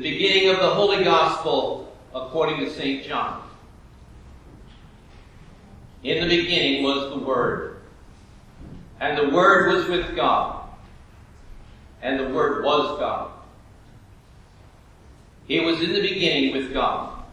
Reading of the Holy Gospel according to St. John. In the beginning was the Word, and the Word was with God, and the Word was God. He was in the beginning with God.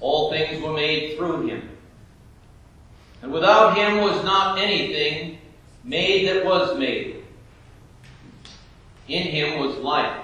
All things were made through him. And without him was not anything made that was made. In him was life,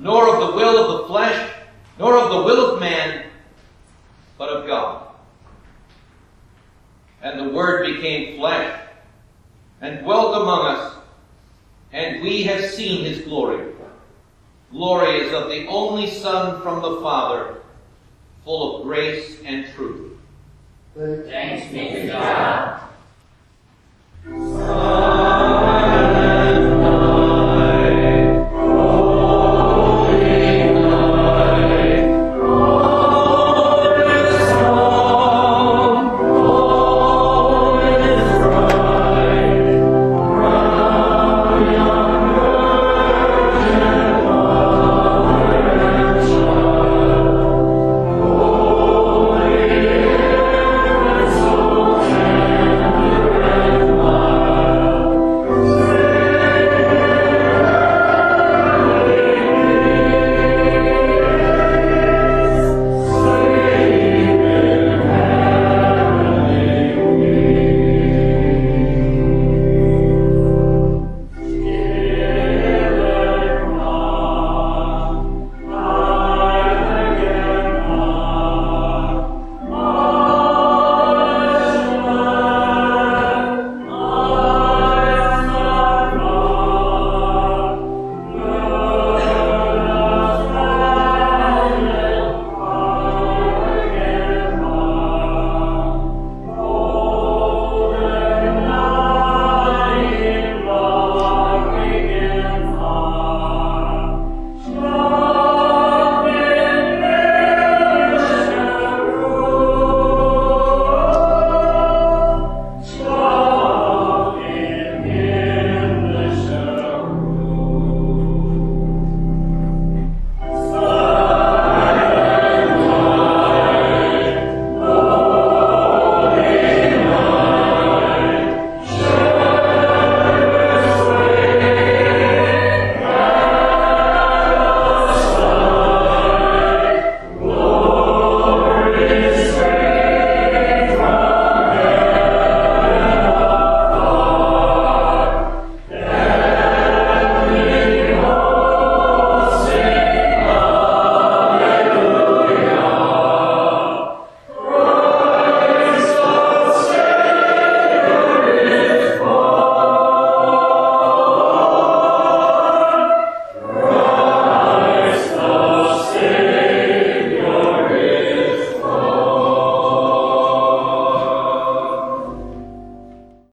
nor of the will of the flesh, nor of the will of man, but of God. And the Word became flesh and dwelt among us, and we have seen his glory. Glory is of the only Son from the Father, full of grace and truth. Thanks be to God.